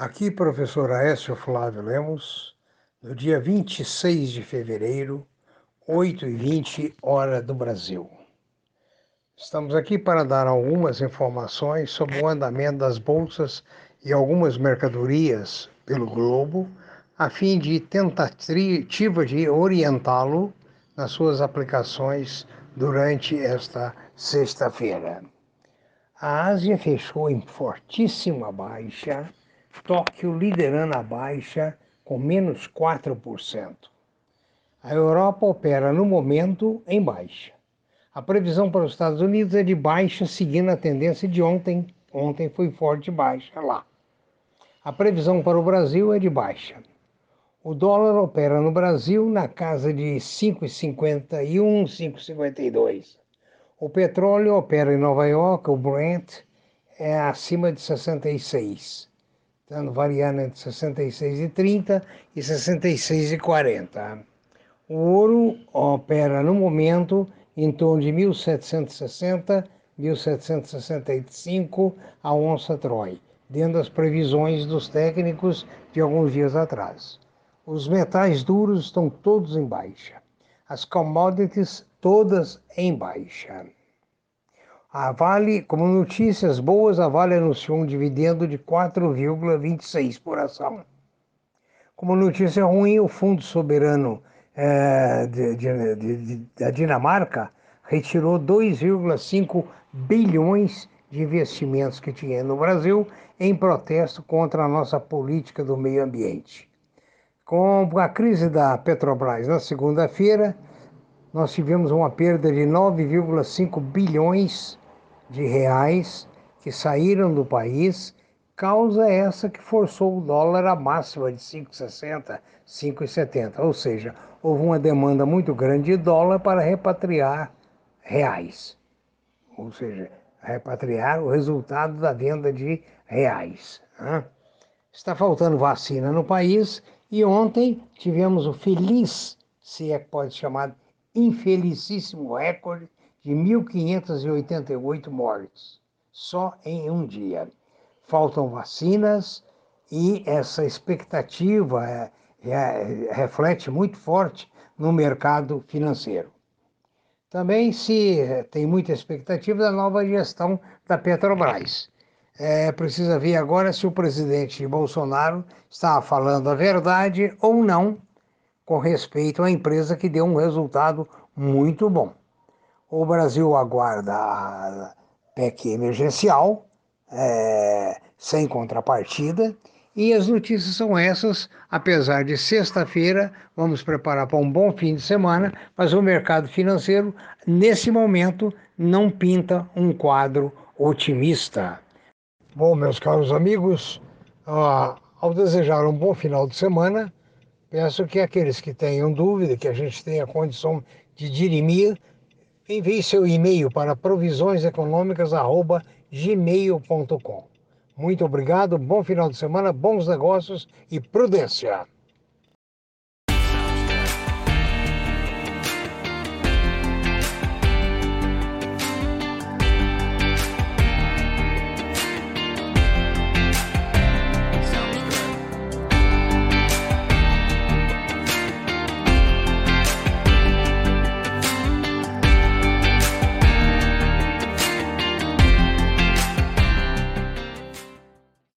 Aqui, professor Aécio Flávio Lemos, no dia 26 de fevereiro, 8h20, hora do Brasil. Estamos aqui para dar algumas informações sobre o andamento das bolsas e algumas mercadorias pelo globo, a fim de tentativa de orientá-lo nas suas aplicações durante esta sexta-feira. A Ásia fechou em fortíssima baixa Tóquio liderando a baixa com menos 4%. A Europa opera no momento em baixa. A previsão para os Estados Unidos é de baixa, seguindo a tendência de ontem. Ontem foi forte baixa lá. A previsão para o Brasil é de baixa. O dólar opera no Brasil na casa de 5,51, 5,52. O petróleo opera em Nova York, o Brent, é acima de 66 estando variando entre 66,30 e 66,40. O ouro opera no momento em torno de 1760, 1765 a onça Troy, dentro das previsões dos técnicos de alguns dias atrás. Os metais duros estão todos em baixa. As commodities todas em baixa. A Vale, como notícias boas, a Vale anunciou um dividendo de 4,26 por ação. Como notícia ruim, o Fundo Soberano é, de, de, de, da Dinamarca retirou 2,5 bilhões de investimentos que tinha no Brasil em protesto contra a nossa política do meio ambiente. Com a crise da Petrobras na segunda-feira, nós tivemos uma perda de 9,5 bilhões de reais que saíram do país, causa essa que forçou o dólar à máxima de 5,60, 5,70. Ou seja, houve uma demanda muito grande de dólar para repatriar reais. Ou seja, repatriar o resultado da venda de reais. Né? Está faltando vacina no país e ontem tivemos o feliz, se é que pode chamar infelicíssimo recorde de 1.588 mortes, só em um dia. Faltam vacinas e essa expectativa é, é, reflete muito forte no mercado financeiro. Também se tem muita expectativa da nova gestão da Petrobras. É, precisa ver agora se o presidente Bolsonaro está falando a verdade ou não com respeito à empresa que deu um resultado muito bom. O Brasil aguarda a PEC emergencial, é, sem contrapartida, e as notícias são essas, apesar de sexta-feira, vamos preparar para um bom fim de semana, mas o mercado financeiro, nesse momento, não pinta um quadro otimista. Bom, meus caros amigos, ao desejar um bom final de semana, Peço que aqueles que tenham dúvida, que a gente tenha condição de dirimir, envie seu e-mail para provisõeseconômicas.gmail.com. Muito obrigado, bom final de semana, bons negócios e prudência.